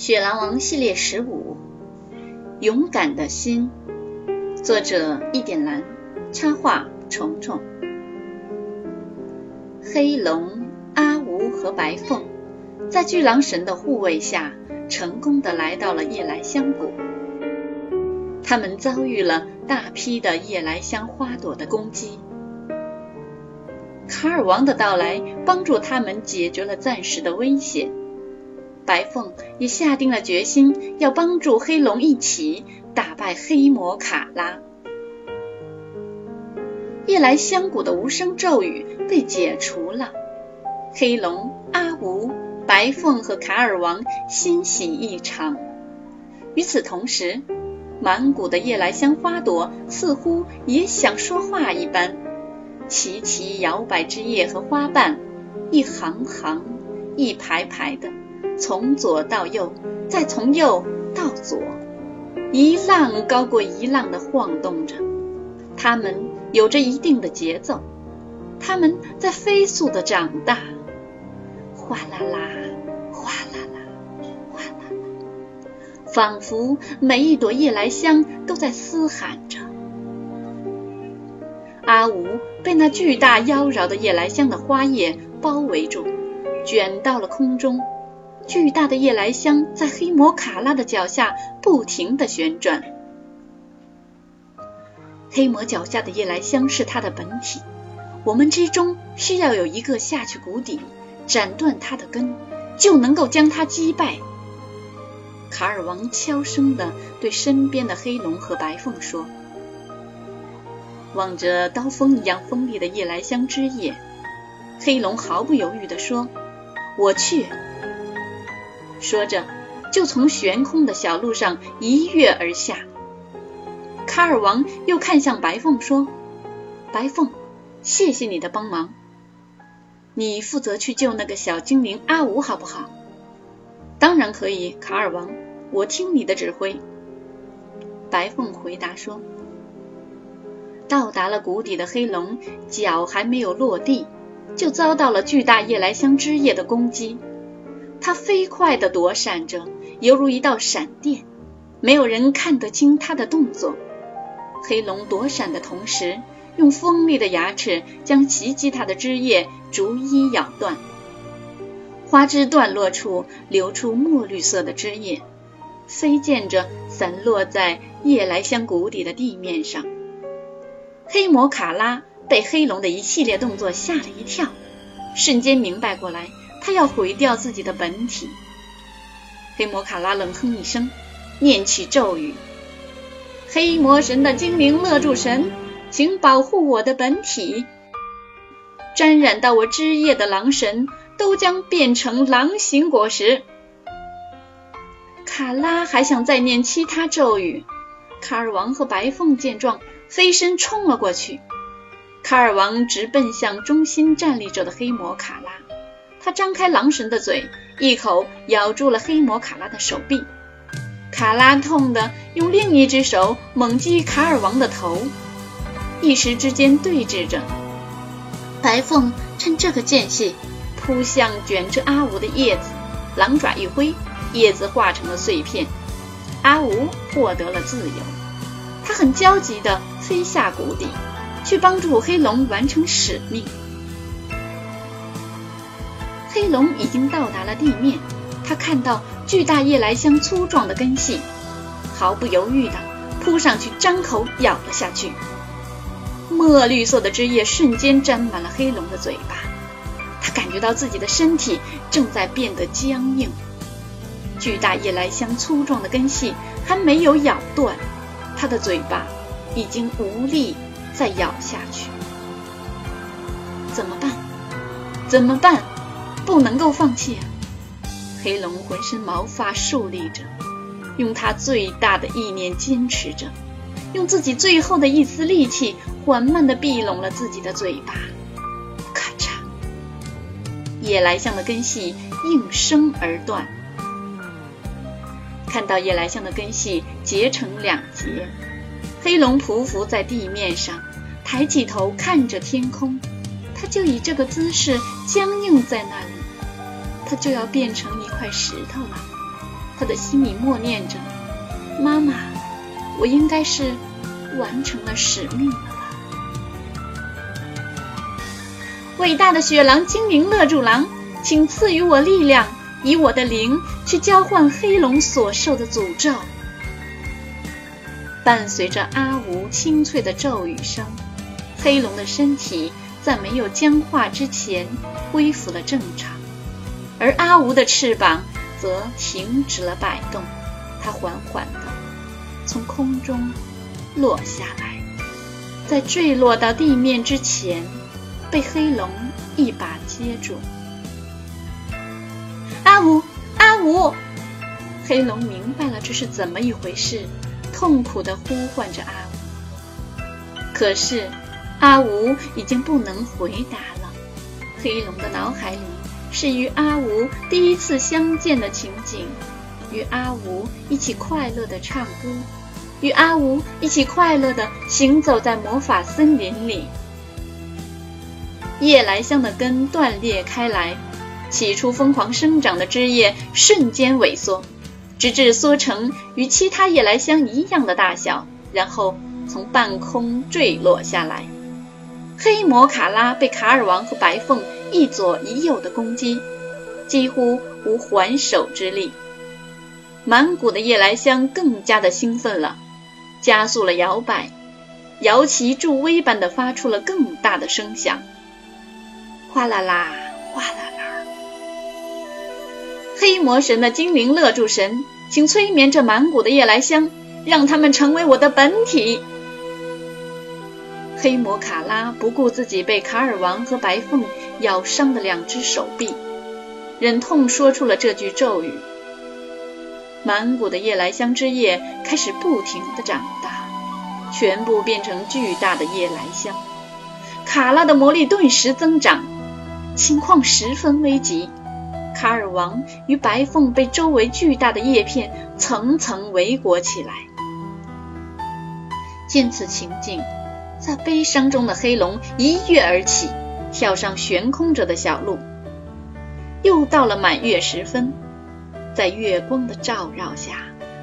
雪狼王系列十五，勇敢的心，作者一点蓝，插画虫虫。黑龙、阿吴和白凤在巨狼神的护卫下，成功的来到了夜来香谷。他们遭遇了大批的夜来香花朵的攻击。卡尔王的到来，帮助他们解决了暂时的危险。白凤也下定了决心，要帮助黑龙一起打败黑魔卡拉。夜来香谷的无声咒语被解除了，黑龙、阿吴、白凤和卡尔王欣喜异常。与此同时，满谷的夜来香花朵似乎也想说话一般，齐齐摇摆枝叶和花瓣，一行行、一排排的。从左到右，再从右到左，一浪高过一浪的晃动着。它们有着一定的节奏，它们在飞速的长大，哗啦啦，哗啦啦，哗啦啦，仿佛每一朵夜来香都在嘶喊着。阿吴被那巨大妖娆的夜来香的花叶包围住，卷到了空中。巨大的夜来香在黑魔卡拉的脚下不停的旋转。黑魔脚下的夜来香是他的本体，我们之中需要有一个下去谷底，斩断他的根，就能够将他击败。卡尔王悄声的对身边的黑龙和白凤说：“望着刀锋一样锋利的夜来香枝叶，黑龙毫不犹豫的说：‘我去。’”说着，就从悬空的小路上一跃而下。卡尔王又看向白凤说：“白凤，谢谢你的帮忙，你负责去救那个小精灵阿武，好不好？”“当然可以，卡尔王，我听你的指挥。”白凤回答说。到达了谷底的黑龙，脚还没有落地，就遭到了巨大夜来香枝叶的攻击。它飞快地躲闪着，犹如一道闪电，没有人看得清它的动作。黑龙躲闪的同时，用锋利的牙齿将袭击它的枝叶逐一咬断，花枝断落处流出墨绿色的汁液，飞溅着散落在夜来香谷底的地面上。黑魔卡拉被黑龙的一系列动作吓了一跳，瞬间明白过来。他要毁掉自己的本体。黑魔卡拉冷哼一声，念起咒语：“黑魔神的精灵勒住神，请保护我的本体。沾染到我枝叶的狼神都将变成狼形果实。”卡拉还想再念其他咒语，卡尔王和白凤见状，飞身冲了过去。卡尔王直奔向中心站立着的黑魔卡拉。他张开狼神的嘴，一口咬住了黑魔卡拉的手臂。卡拉痛的用另一只手猛击卡尔王的头，一时之间对峙着。白凤趁这个间隙扑向卷着阿吴的叶子，狼爪一挥，叶子化成了碎片。阿吴获得了自由，他很焦急地飞下谷底，去帮助黑龙完成使命。黑龙已经到达了地面，他看到巨大夜来香粗壮的根系，毫不犹豫地扑上去，张口咬了下去。墨绿色的汁液瞬间沾满了黑龙的嘴巴，他感觉到自己的身体正在变得僵硬。巨大夜来香粗壮的根系还没有咬断，他的嘴巴已经无力再咬下去。怎么办？怎么办？不能够放弃啊！黑龙浑身毛发竖立着，用他最大的意念坚持着，用自己最后的一丝力气，缓慢地闭拢了自己的嘴巴。咔嚓！夜来香的根系应声而断。看到夜来香的根系结成两截，黑龙匍匐在地面上，抬起头看着天空。就以这个姿势僵硬在那里，他就要变成一块石头了。他的心里默念着：“妈妈，我应该是完成了使命了吧？”伟大的雪狼精灵乐助狼，请赐予我力量，以我的灵去交换黑龙所受的诅咒。伴随着阿吴清脆的咒语声，黑龙的身体在没有僵化之前恢复了正常，而阿吴的翅膀则停止了摆动。它缓缓地从空中落下来，在坠落到地面之前，被黑龙一把接住。阿吴，阿吴！黑龙明白了这是怎么一回事。痛苦地呼唤着阿吴，可是阿吴已经不能回答了。黑龙的脑海里是与阿吴第一次相见的情景，与阿吴一起快乐地唱歌，与阿吴一起快乐地行走在魔法森林里。夜来香的根断裂开来，起初疯狂生长的枝叶瞬间萎缩。直至缩成与其他夜来香一样的大小，然后从半空坠落下来。黑魔卡拉被卡尔王和白凤一左一右的攻击，几乎无还手之力。满谷的夜来香更加的兴奋了，加速了摇摆，摇旗助威般的发出了更大的声响，哗啦啦，哗啦啦。黑魔神的精灵乐助神，请催眠这满谷的夜来香，让他们成为我的本体。黑魔卡拉不顾自己被卡尔王和白凤咬伤的两只手臂，忍痛说出了这句咒语。满谷的夜来香枝叶开始不停地长大，全部变成巨大的夜来香。卡拉的魔力顿时增长，情况十分危急。卡尔王与白凤被周围巨大的叶片层层围裹起来。见此情景，在悲伤中的黑龙一跃而起，跳上悬空着的小路。又到了满月时分，在月光的照耀下，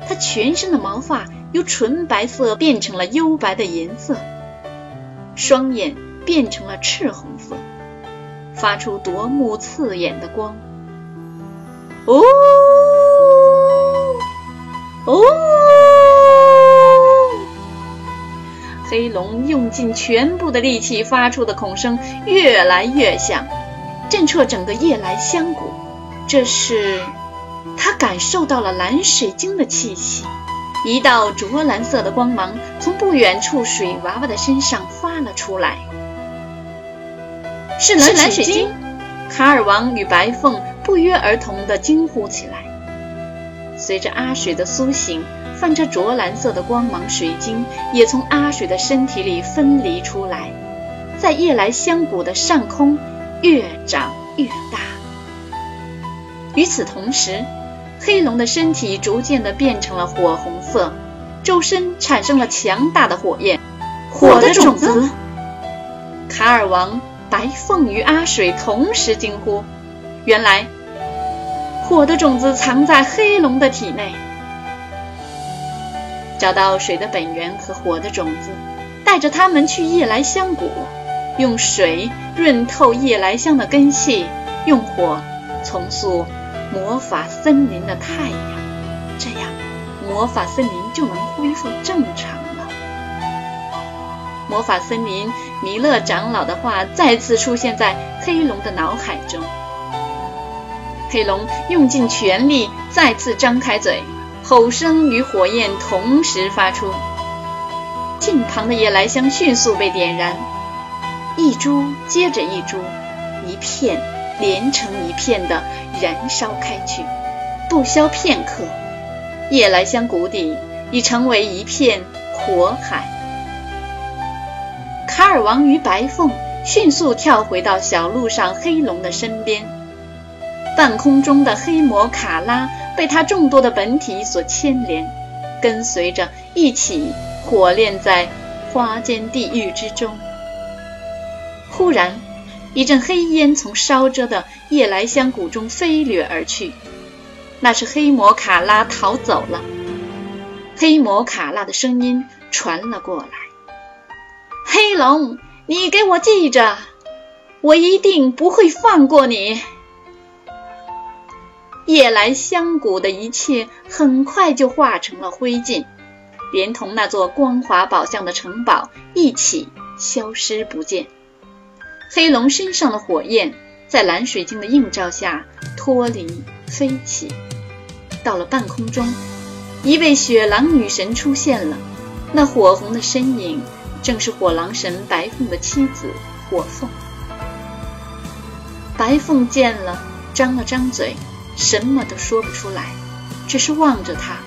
它全身的毛发由纯白色变成了幽白的颜色，双眼变成了赤红色，发出夺目刺眼的光。哦哦！黑龙用尽全部的力气发出的孔声越来越响，震彻整个夜来香谷。这是他感受到了蓝水晶的气息。一道浊蓝色的光芒从不远处水娃娃的身上发了出来，是蓝水晶。卡尔王与白凤。不约而同地惊呼起来。随着阿水的苏醒，泛着浊蓝色的光芒水晶也从阿水的身体里分离出来，在夜来香谷的上空越长越大。与此同时，黑龙的身体逐渐地变成了火红色，周身产生了强大的火焰，火的种子。卡尔王、白凤与阿水同时惊呼：“原来！”火的种子藏在黑龙的体内，找到水的本源和火的种子，带着它们去夜来香谷，用水润透夜来香的根系，用火重塑魔法森林的太阳，这样魔法森林就能恢复正常了。魔法森林弥勒长老的话再次出现在黑龙的脑海中。黑龙用尽全力，再次张开嘴，吼声与火焰同时发出。近旁的夜来香迅速被点燃，一株接着一株，一片连成一片的燃烧开去。不消片刻，夜来香谷底已成为一片火海。卡尔王与白凤迅速跳回到小路上黑龙的身边。半空中的黑魔卡拉被他众多的本体所牵连，跟随着一起火炼在花间地狱之中。忽然，一阵黑烟从烧着的夜来香谷中飞掠而去，那是黑魔卡拉逃走了。黑魔卡拉的声音传了过来：“黑龙，你给我记着，我一定不会放过你。”夜来香谷的一切很快就化成了灰烬，连同那座光华宝相的城堡一起消失不见。黑龙身上的火焰在蓝水晶的映照下脱离飞起，到了半空中，一位雪狼女神出现了。那火红的身影正是火狼神白凤的妻子火凤。白凤见了，张了张嘴。什么都说不出来，只是望着他。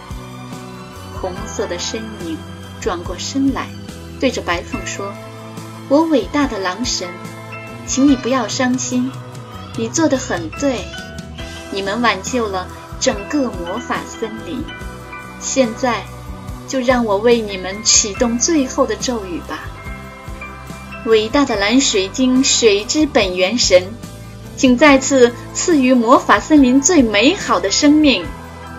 红色的身影转过身来，对着白凤说：“我伟大的狼神，请你不要伤心，你做的很对，你们挽救了整个魔法森林。现在，就让我为你们启动最后的咒语吧。伟大的蓝水晶，水之本源神。”请再次赐予魔法森林最美好的生命，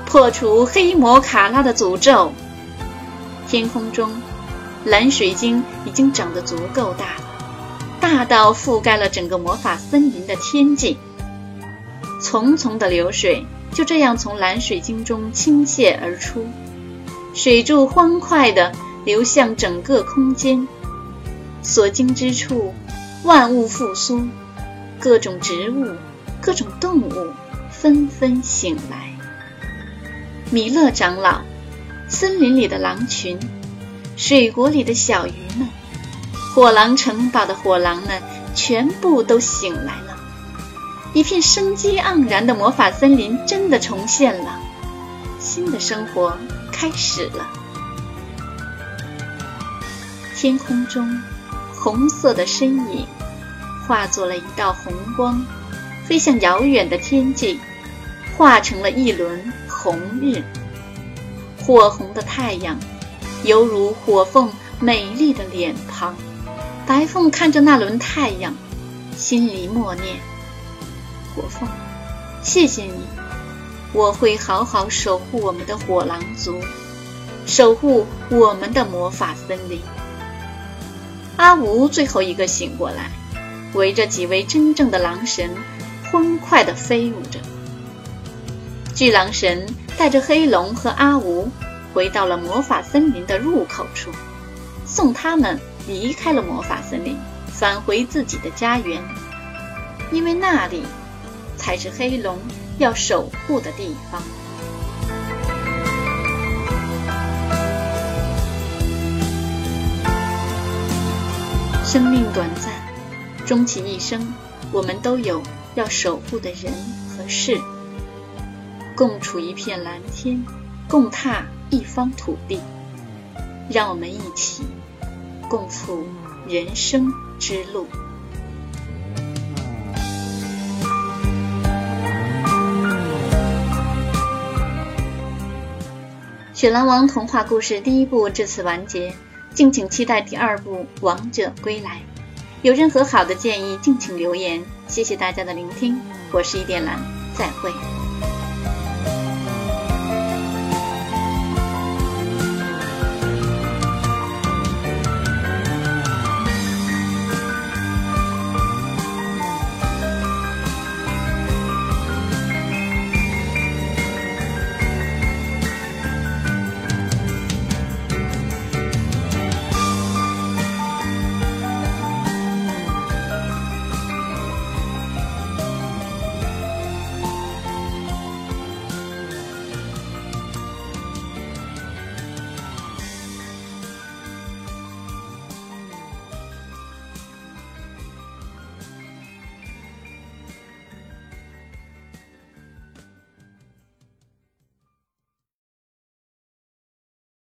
破除黑魔卡拉的诅咒。天空中，蓝水晶已经长得足够大了，大到覆盖了整个魔法森林的天际。淙淙的流水就这样从蓝水晶中倾泻而出，水柱欢快地流向整个空间。所经之处，万物复苏。各种植物、各种动物纷纷醒来。弥勒长老，森林里的狼群，水国里的小鱼们，火狼城堡的火狼们，全部都醒来了。一片生机盎然的魔法森林真的重现了，新的生活开始了。天空中，红色的身影。化作了一道红光，飞向遥远的天际，化成了一轮红日。火红的太阳，犹如火凤美丽的脸庞。白凤看着那轮太阳，心里默念：“火凤，谢谢你，我会好好守护我们的火狼族，守护我们的魔法森林。”阿吴最后一个醒过来。围着几位真正的狼神，欢快地飞舞着。巨狼神带着黑龙和阿吴回到了魔法森林的入口处，送他们离开了魔法森林，返回自己的家园，因为那里才是黑龙要守护的地方。生命短暂。终其一生，我们都有要守护的人和事，共处一片蓝天，共踏一方土地，让我们一起共赴人生之路。《雪狼王》童话故事第一部至此完结，敬请期待第二部《王者归来》。有任何好的建议，敬请留言。谢谢大家的聆听，我是一点蓝，再会。